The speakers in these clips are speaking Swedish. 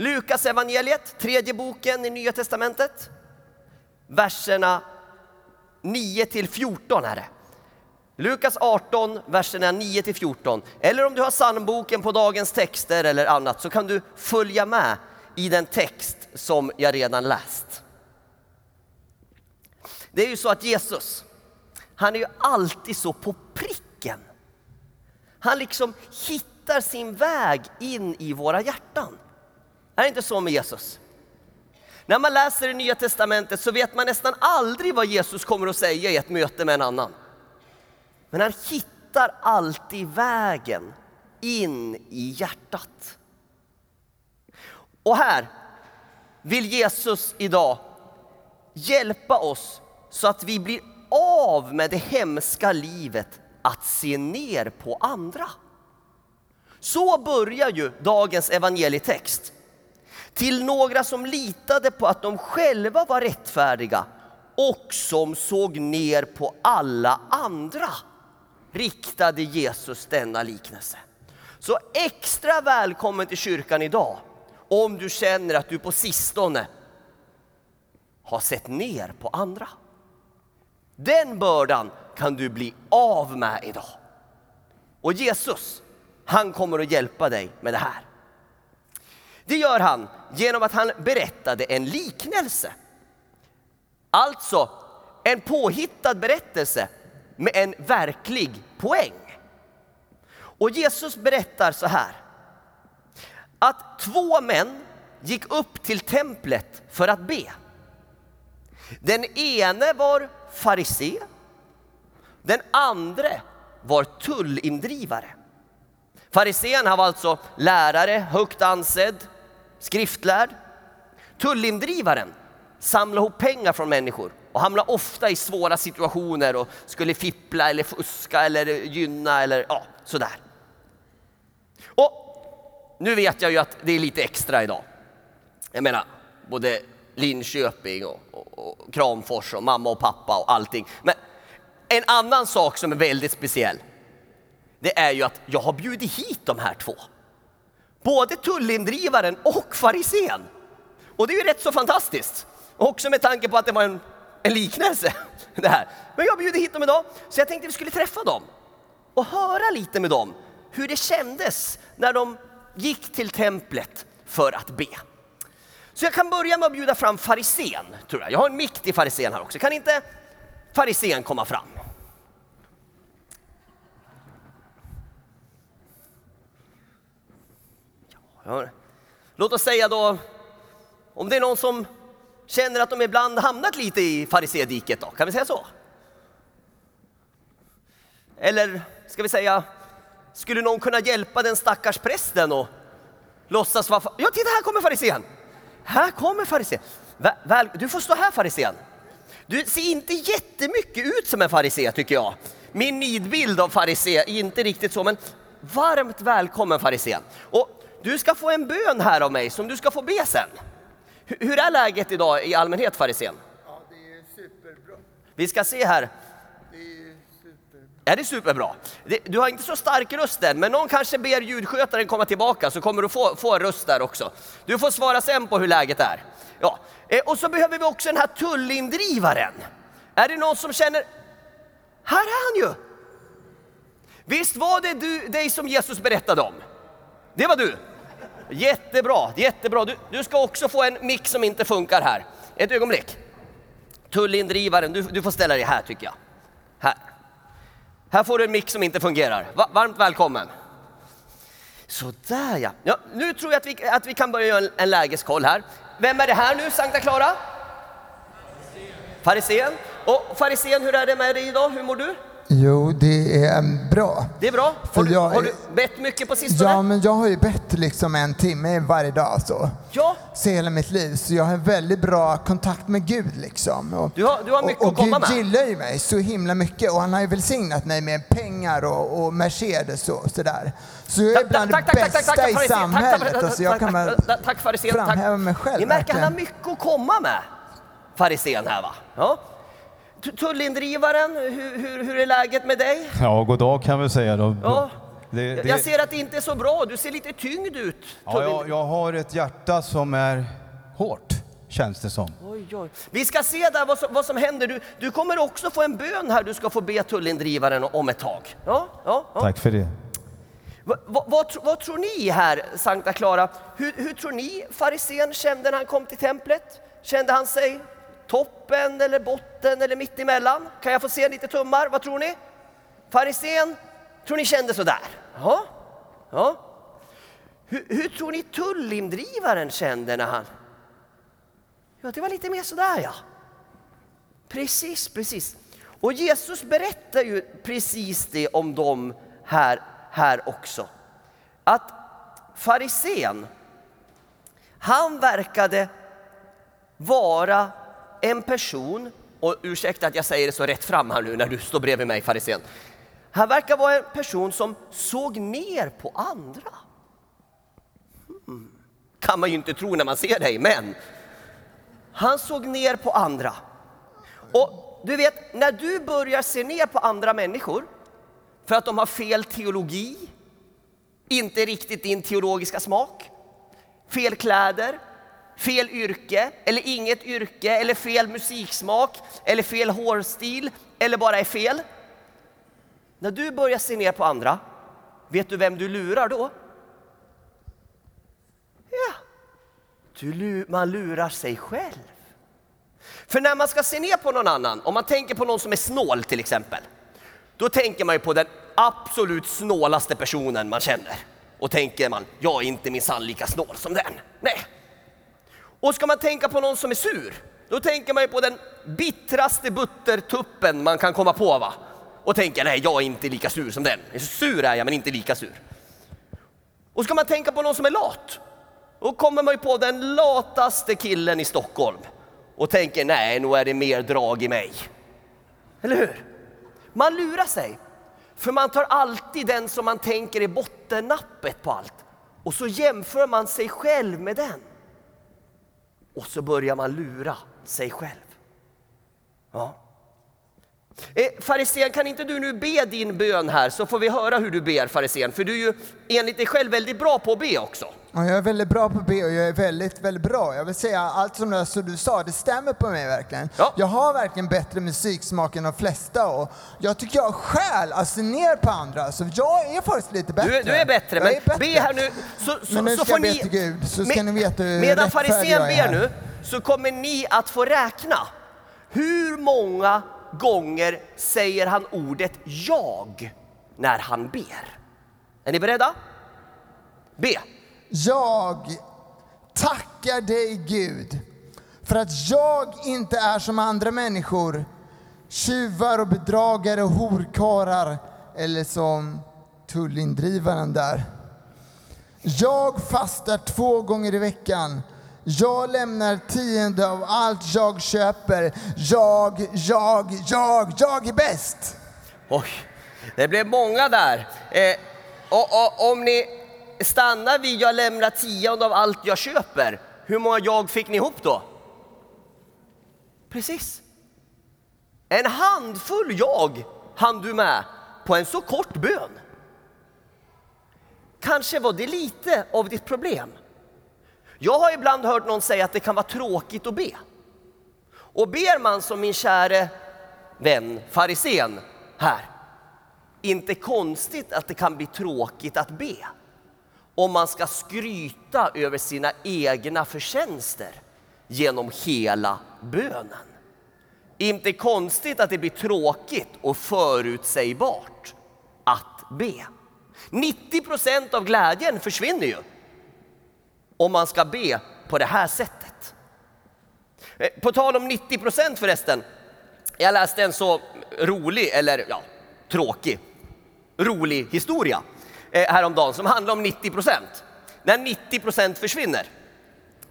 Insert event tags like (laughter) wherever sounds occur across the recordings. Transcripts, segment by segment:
Lukas evangeliet, tredje boken i Nya Testamentet. Verserna 9 till 14 är det. Lukas 18, verserna 9 till 14. Eller om du har psalmboken på dagens texter eller annat så kan du följa med i den text som jag redan läst. Det är ju så att Jesus, han är ju alltid så på pricken. Han liksom hittar sin väg in i våra hjärtan. Är det inte så med Jesus? När man läser det nya testamentet så vet man nästan aldrig vad Jesus kommer att säga i ett möte med en annan. Men han hittar alltid vägen in i hjärtat. Och här vill Jesus idag hjälpa oss så att vi blir av med det hemska livet att se ner på andra. Så börjar ju dagens evangelietext. Till några som litade på att de själva var rättfärdiga och som såg ner på alla andra riktade Jesus denna liknelse. Så extra välkommen till kyrkan idag om du känner att du på sistone har sett ner på andra. Den bördan kan du bli av med idag. Och Jesus, han kommer att hjälpa dig med det här. Det gör han genom att han berättade en liknelse. Alltså en påhittad berättelse med en verklig poäng. Och Jesus berättar så här. Att två män gick upp till templet för att be. Den ene var farisé, den andra var tullindrivare. Farisén var alltså lärare, högt ansedd, skriftlärd. Tullindrivaren samlade ihop pengar från människor och hamnade ofta i svåra situationer och skulle fippla eller fuska eller gynna eller ja, sådär. Och nu vet jag ju att det är lite extra idag. Jag menar, både Linköping och, och, och Kramfors och mamma och pappa och allting. Men en annan sak som är väldigt speciell, det är ju att jag har bjudit hit de här två. Både tullindrivaren och farisén. Och det är ju rätt så fantastiskt. Också med tanke på att det var en, en liknelse. (laughs) Det här. Men jag bjuder hit dem idag, så jag tänkte vi skulle träffa dem och höra lite med dem hur det kändes när de gick till templet för att be. Så jag kan börja med att bjuda fram farisén, tror jag. Jag har en mick till farisén här också. Kan inte farisén komma fram? Ja. Låt oss säga då, om det är någon som känner att de ibland hamnat lite i farisédiket då, kan vi säga så? Eller ska vi säga, skulle någon kunna hjälpa den stackars prästen och låtsas vara... Ja, titta här kommer farisén! Här kommer farisén. Väl, du får stå här farisén. Du ser inte jättemycket ut som en farisé tycker jag. Min nidbild av farisé är inte riktigt så, men varmt välkommen farisén. Och du ska få en bön här av mig som du ska få be sen. Hur är läget idag i allmänhet farisén? Ja, det är superbra. Vi ska se här. Det är superbra. Ja, det är superbra. Du har inte så stark röst än, men någon kanske ber ljudskötaren komma tillbaka så kommer du få, få röst där också. Du får svara sen på hur läget är. Ja. Eh, och så behöver vi också den här tullindrivaren. Är det någon som känner, här är han ju! Visst var det du, dig som Jesus berättade om? Det var du. Jättebra, jättebra. Du, du ska också få en mick som inte funkar här. Ett ögonblick. Tullindrivaren, du, du får ställa dig här tycker jag. Här. Här får du en mick som inte fungerar. Va, varmt välkommen. Sådär ja. ja. Nu tror jag att vi, att vi kan börja göra en, en lägeskoll här. Vem är det här nu, Sankta Clara? Farisén. Och farisén, hur är det med dig idag? Hur mår du? Jo, det är bra. Det är bra. Har du, jag har du bett mycket på sistone? Ja, men jag har ju bett liksom en timme varje dag så. Ja. Så hela mitt liv. Så jag har väldigt bra kontakt med Gud liksom. Och, Du har- du har mycket och, att komma och Gud med. gillar ju mig så himla mycket och han har ju välsignat mig med pengar och, och Mercedes och sådär. Så jag är bland det bästa i samhället. och så jag kan väl framhäva mig själv. Ni märker han har mycket att komma med, farisén här va? Ja. Tu- Tullindrivaren, hur, hur, hur är läget med dig? Ja, god dag kan vi säga då. Ja. Det, det, Jag ser att det inte är så bra, du ser lite tyngd ut. ja, jag, jag har ett hjärta som är hårt, känns det som. Oj, oj. Vi ska se där vad som, vad som händer. Du, du kommer också få en bön här du ska få be tullindrivaren om ett tag. Ja, ja, ja. Tack för det. Va, va, vad, vad tror ni här, Sankta Clara? Hur, hur tror ni farisén kände när han kom till templet? Kände han sig toppen eller botten eller mittemellan? Kan jag få se lite tummar? Vad tror ni? Farisén, tror ni kände sådär? Ja, ja. Hur, hur tror ni tullindrivaren kände när han... Ja, det var lite mer sådär ja. Precis, precis. Och Jesus berättar ju precis det om dem här, här också. Att farisén, han verkade vara person, och ursäkta att jag säger det så rätt fram här nu när du står bredvid mig farisén. Han verkar vara en person som såg ner på andra. Hmm. Kan man ju inte tro när man ser dig, men han såg ner på andra. Och du vet, när du börjar se ner på andra människor för att de har fel teologi, inte riktigt din teologiska smak, fel kläder, fel yrke eller inget yrke eller fel musiksmak eller fel hårstil eller bara är fel. När du börjar se ner på andra, vet du vem du lurar då? Ja, du, man lurar sig själv. För när man ska se ner på någon annan, om man tänker på någon som är snål till exempel, då tänker man ju på den absolut snålaste personen man känner. Och tänker man, jag är inte minsann lika snål som den. Nej. Och ska man tänka på någon som är sur, då tänker man ju på den bittraste buttertuppen man kan komma på va. Och tänker, nej jag är inte lika sur som den. Sur är jag men inte lika sur. Och ska man tänka på någon som är lat, då kommer man ju på den lataste killen i Stockholm och tänker nej, nog är det mer drag i mig. Eller hur? Man lurar sig, för man tar alltid den som man tänker är bottennappet på allt och så jämför man sig själv med den. Och så börjar man lura sig själv. Ja. Eh, Farisén, kan inte du nu be din bön här så får vi höra hur du ber farisén, för du är ju enligt dig själv väldigt bra på att be också. Ja, jag är väldigt bra på be och jag är väldigt, väldigt bra. Jag vill säga allt som det som du sa, det stämmer på mig verkligen. Ja. Jag har verkligen bättre musiksmak än de flesta och jag tycker jag skäl att se ner på andra. Så jag är faktiskt lite bättre. Du, är- du är bättre, Jag men är bättre. be här nu. Så, så, Men nu så ska jag be ni, till Gud, så ska med- ni veta hur Medan farisén ber nu så kommer ni att få räkna. Hur många gånger säger han ordet jag när han ber? Är ni beredda? Be. Jag tackar dig Gud för att jag inte är som andra människor, tjuvar och bedragare och horkarlar eller som tullindrivaren där. Jag fastar två gånger i veckan. Jag lämnar tionde av allt jag köper. Jag, jag, jag, jag är bäst. Oj, det blev många där. Eh, och, och, om ni stannar vid jag lämnar tionde av allt jag köper, hur många jag fick ni ihop då? Precis. En handfull jag hann du med på en så kort bön. Kanske var det lite av ditt problem. Jag har ibland hört någon säga att det kan vara tråkigt att be. Och ber man som min käre vän farisén här, inte konstigt att det kan bli tråkigt att be om man ska skryta över sina egna förtjänster genom hela bönen. Inte konstigt att det blir tråkigt och förutsägbart att be. 90 procent av glädjen försvinner ju om man ska be på det här sättet. Eh, på tal om 90 procent förresten. Jag läste en så rolig, eller ja, tråkig, rolig historia Eh, häromdagen som handlar om 90 procent. När 90 procent försvinner.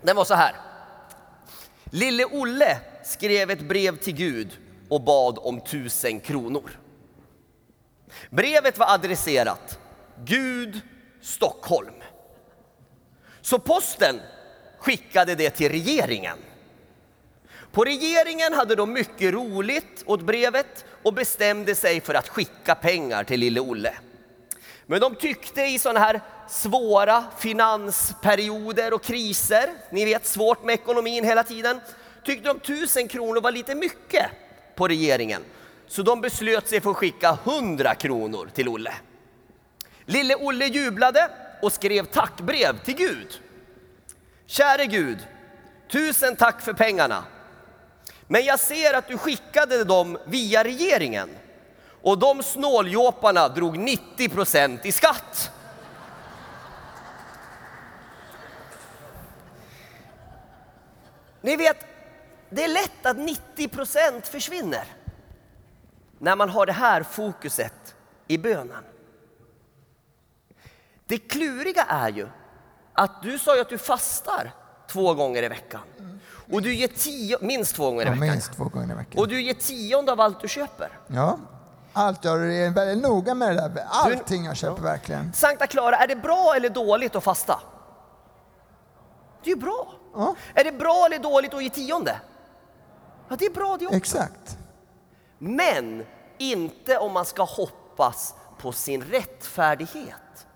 Den var så här. Lille Olle skrev ett brev till Gud och bad om tusen kronor. Brevet var adresserat Gud, Stockholm. Så posten skickade det till regeringen. På regeringen hade de mycket roligt åt brevet och bestämde sig för att skicka pengar till lille Olle. Men de tyckte i sådana här svåra finansperioder och kriser, ni vet svårt med ekonomin hela tiden, tyckte de tusen kronor var lite mycket på regeringen. Så de beslöt sig för att skicka 100 kronor till Olle. Lille Olle jublade och skrev tackbrev till Gud. Käre Gud, tusen tack för pengarna. Men jag ser att du skickade dem via regeringen och de snåljåparna drog 90 procent i skatt. Ni vet, det är lätt att 90 procent försvinner när man har det här fokuset i bönen. Det kluriga är ju att du sa ju att du fastar två gånger i veckan. Och du ger tio, minst två gånger i Ja, veckan. minst två gånger i veckan. Och du ger tionde av allt du köper. Ja, allt jag är väldigt noga med det där. Allting jag köper verkligen. Sankta Clara, är det bra eller dåligt att fasta? Det är ju bra. Ja. Är det bra eller dåligt att ge tionde? Ja, det är bra det också. Exakt. Men inte om man ska hoppas på sin rättfärdighet.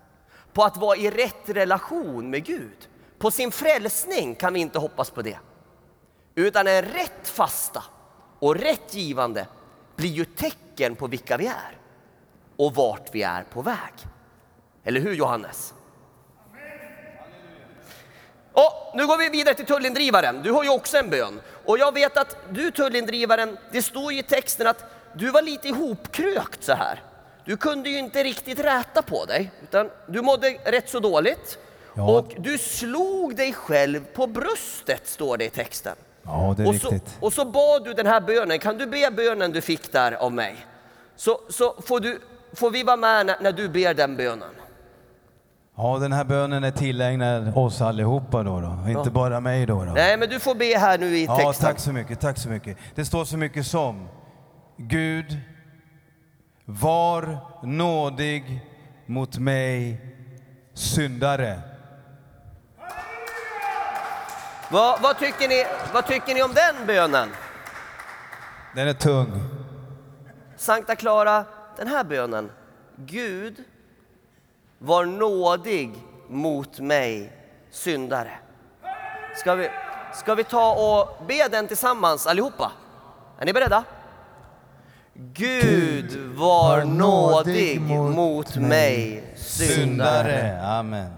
På att vara i rätt relation med Gud. På sin frälsning kan vi inte hoppas på det. Utan en rätt fasta och rätt givande blir ju tecken på vilka vi är och vart vi är på väg. Eller hur Johannes? Och nu går vi vidare till tullindrivaren. Du har ju också en bön. Och jag vet att du tullindrivaren, det står ju i texten att du var lite ihopkrökt så här. Du kunde ju inte riktigt räta på dig, utan du mådde rätt så dåligt. Ja. Och du slog dig själv på bröstet, står det i texten. Ja, det är Och så, riktigt. och så bad du den här bönen, kan du be bönen du fick där av mig? Så, så får, du, får vi vara med när, när du ber den bönen. Ja, den här bönen är tillägnad oss allihopa då, då. inte bara mig då. då. Nej, men du får be här nu i Ja, texten. tack så mycket, tack så mycket. Det står så mycket som Gud, var nådig mot mig syndare. Vad, vad, tycker ni, vad tycker ni om den bönen? Den är tung. Sankta Clara, den här bönen. Gud, var nådig mot mig syndare. Ska vi, ska vi ta och be den tillsammans allihopa? Är ni beredda? Gud, var nådig mot mig syndare. Syndare. Amen.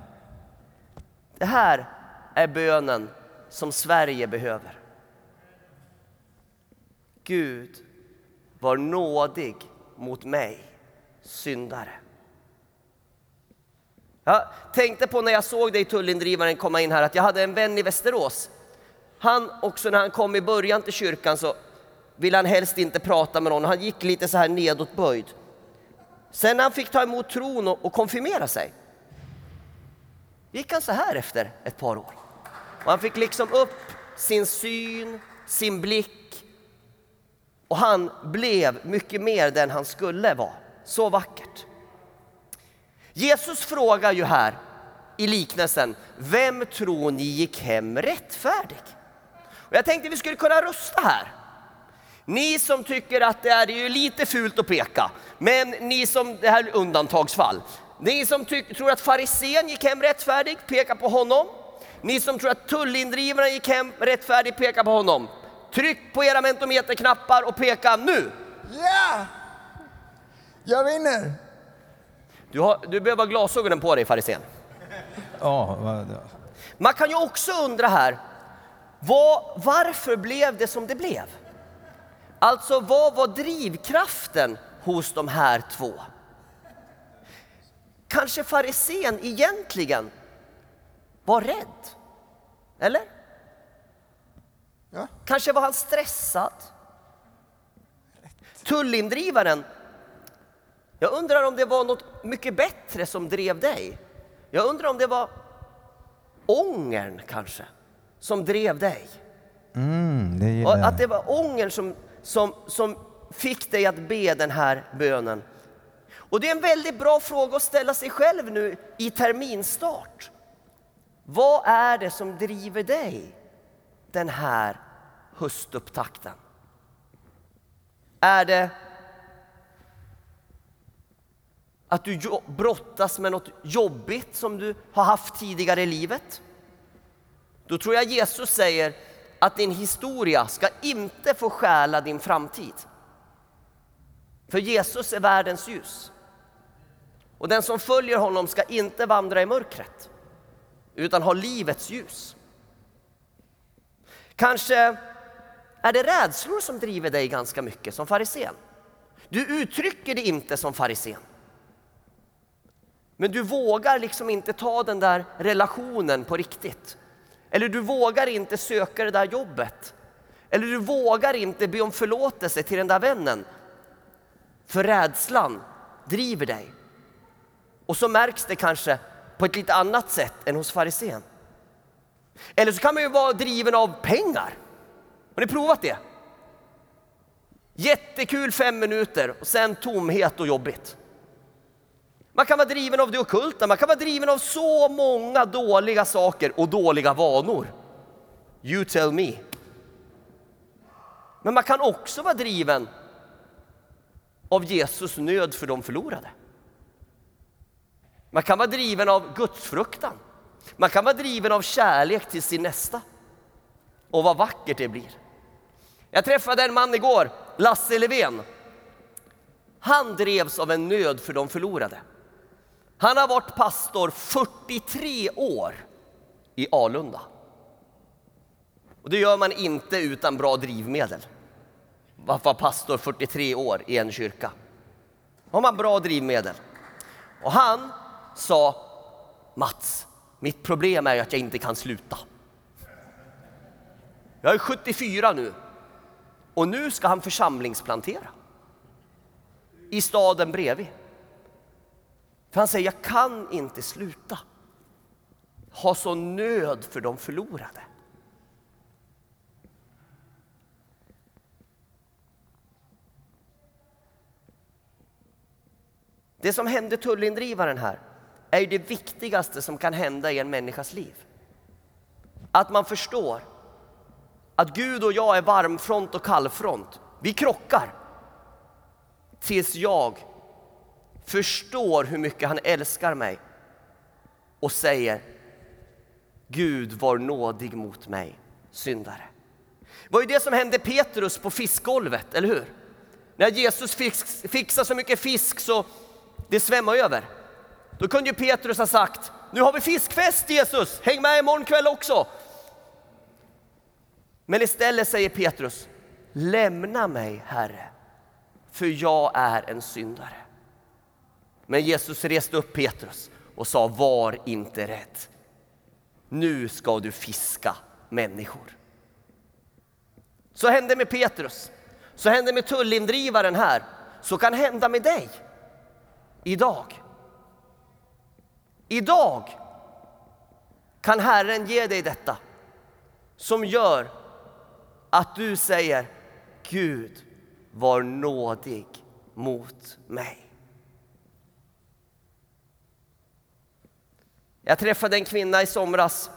Det här är bönen som Sverige behöver. Gud, var nådig mot mig, syndare. Jag tänkte på när jag såg dig tullindrivaren komma in här att jag hade en vän i Västerås. Han också när han kom i början till kyrkan så ville han helst inte prata med någon. Han gick lite så här nedåtböjd. Sen när han fick ta emot tron och, och konfirmera sig gick han så här efter ett par år. Och han fick liksom upp sin syn, sin blick och han blev mycket mer den han skulle vara. Så vackert. Jesus frågar ju här i liknelsen, vem tror ni gick hem rättfärdig? Och jag tänkte vi skulle kunna rösta här. Ni som tycker att det är ju lite fult att peka, men ni som, det här är undantagsfall. Ni som tror att farisén gick hem rättfärdig, peka på honom. Ni som tror att tullindrivaren gick hem rättfärdig, peka på honom. Tryck på era mentometerknappar och peka nu. Ja! Jag vinner! Du, har, du behöver ha glasögonen på dig farisén. Ja, vad- Man kan ju också undra här, vad, varför blev det som det blev? Alltså vad var drivkraften hos de här två? Kanske farisén egentligen var rädd? Eller? Ja. Kanske var han stressad? Tullindrivaren, jag undrar om det var något mycket bättre som drev dig? Jag undrar om det var ångern kanske som drev dig? mm, det att det var ångern som, som, som fick dig att be den här bönen. Och det är en väldigt bra fråga att ställa sig själv nu i terminstart. Vad är det som driver dig den här höstupptakten? Är det Att du brottas med något jobbigt som du har haft tidigare i livet. Då tror jag Jesus säger att din historia ska inte få stjäla din framtid. För Jesus är världens ljus. Och den som följer honom ska inte vandra i mörkret, utan ha livets ljus. Kanske är det rädslor som driver dig ganska mycket som farisén. Du uttrycker det inte som farisén. Men du vågar liksom inte ta den där relationen på riktigt. Eller du vågar inte söka det där jobbet. Eller du vågar inte be om förlåtelse till den där vännen. För rädslan driver dig. Och så märks det kanske på ett lite annat sätt än hos farisén. Eller så kan man ju vara driven av pengar. Har ni provat det? Jättekul fem minuter och sen tomhet och jobbigt. Man kan vara driven av det ockulta, man kan vara driven av så många dåliga saker och dåliga vanor. You tell me. Men man kan också vara driven av Jesus nöd för de förlorade. Man kan vara driven av gudsfruktan. Man kan vara driven av kärlek till sin nästa. Och vad vackert det blir. Jag träffade en man igår, Lasse Levén. Han drevs av en nöd för de förlorade. Han har varit pastor 43 år i Alunda. Och det gör man inte utan bra drivmedel. Varför vara pastor 43 år i en kyrka? Har man bra drivmedel? Och han sa Mats, mitt problem är att jag inte kan sluta. Jag är 74 nu och nu ska han församlingsplantera i staden bredvid. För han säger, jag kan inte sluta ha så nöd för de förlorade. Det som hände tullindrivaren här är ju det viktigaste som kan hända i en människas liv. Att man förstår att Gud och jag är varmfront och kallfront. Vi krockar. Tills jag förstår hur mycket han älskar mig och säger Gud var nådig mot mig, syndare. Det var ju det som hände Petrus på fiskgolvet, eller hur? När Jesus fix, fixade så mycket fisk så det svämmade över. Då kunde ju Petrus ha sagt, nu har vi fiskfest Jesus, häng med imorgon kväll också. Men istället säger Petrus, lämna mig Herre, för jag är en syndare. Men Jesus reste upp Petrus och sa, var inte rädd. Nu ska du fiska människor. Så hände med Petrus, så hände med tullindrivaren här, så kan hända med dig idag. Idag kan Herren ge dig detta som gör att du säger Gud var nådig mot mig. Jag träffade en kvinna i somras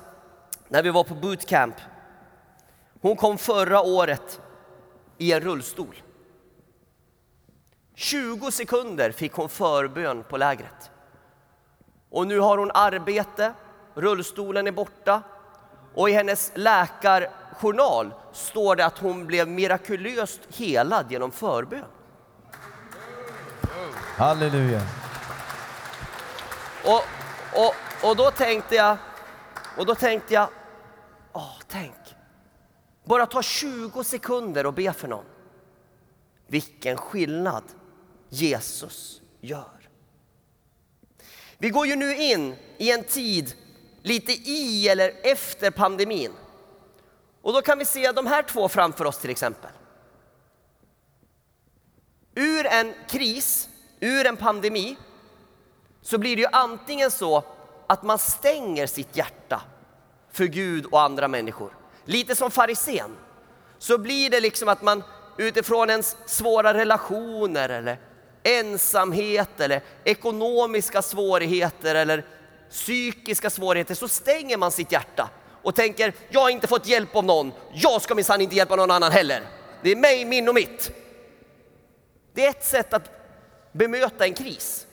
när vi var på bootcamp. Hon kom förra året i en rullstol. 20 sekunder fick hon förbön på lägret. Och nu har hon arbete, rullstolen är borta och i hennes läkarjournal står det att hon blev mirakulöst helad genom förbön. Halleluja. Och, och, och då tänkte jag, och då tänkte jag, åh, tänk. Bara ta 20 sekunder och be för någon. Vilken skillnad Jesus gör. Vi går ju nu in i en tid lite i eller efter pandemin. Och då kan vi se de här två framför oss till exempel. Ur en kris, ur en pandemi, så blir det ju antingen så att man stänger sitt hjärta för Gud och andra människor. Lite som farisén. Så blir det liksom att man utifrån ens svåra relationer eller ensamhet eller ekonomiska svårigheter eller psykiska svårigheter så stänger man sitt hjärta och tänker jag har inte fått hjälp av någon, jag ska minsann inte hjälpa någon annan heller. Det är mig, min och mitt. Det är ett sätt att bemöta en kris.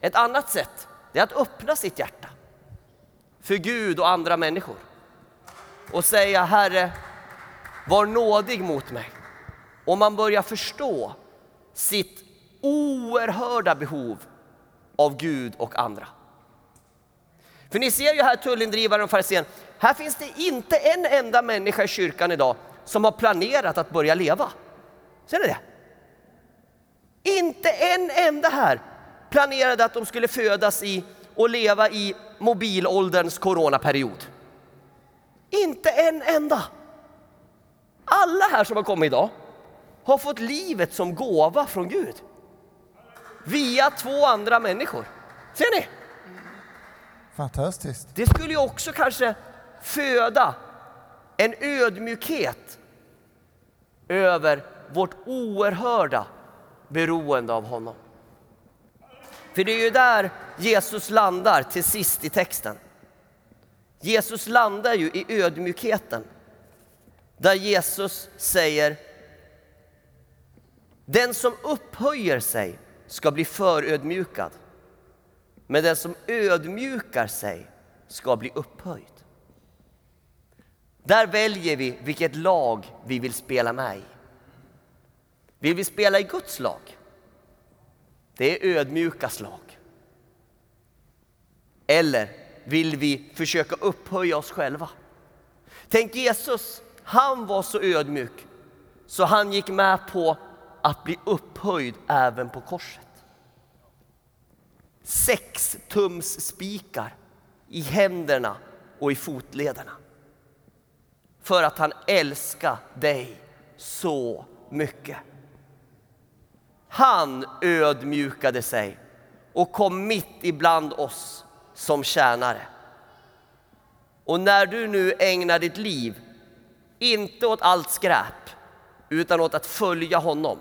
Ett annat sätt är att öppna sitt hjärta för Gud och andra människor och säga Herre, var nådig mot mig. Och man börjar förstå sitt oerhörda behov av Gud och andra. För ni ser ju här tullindrivaren och farisén. Här finns det inte en enda människa i kyrkan idag som har planerat att börja leva. Ser ni det? Inte en enda här planerade att de skulle födas i och leva i mobilålderns coronaperiod. Inte en enda. Alla här som har kommit idag har fått livet som gåva från Gud. Via två andra människor. Ser ni? Fantastiskt. Det skulle ju också kanske föda en ödmjukhet över vårt oerhörda beroende av honom. För det är ju där Jesus landar till sist i texten. Jesus landar ju i ödmjukheten. Där Jesus säger den som upphöjer sig ska bli förödmjukad. Men den som ödmjukar sig ska bli upphöjd. Där väljer vi vilket lag vi vill spela med i. Vill vi spela i Guds lag? Det är ödmjukas lag. Eller vill vi försöka upphöja oss själva? Tänk Jesus, han var så ödmjuk så han gick med på att bli upphöjd även på korset. Sex tums spikar i händerna och i fotlederna. För att han älskar dig så mycket. Han ödmjukade sig och kom mitt ibland oss som tjänare. Och när du nu ägnar ditt liv, inte åt allt skräp, utan åt att följa honom,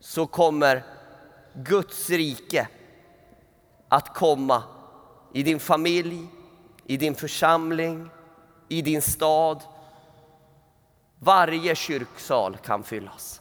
så kommer Guds rike att komma i din familj, i din församling, i din stad. Varje kyrksal kan fyllas.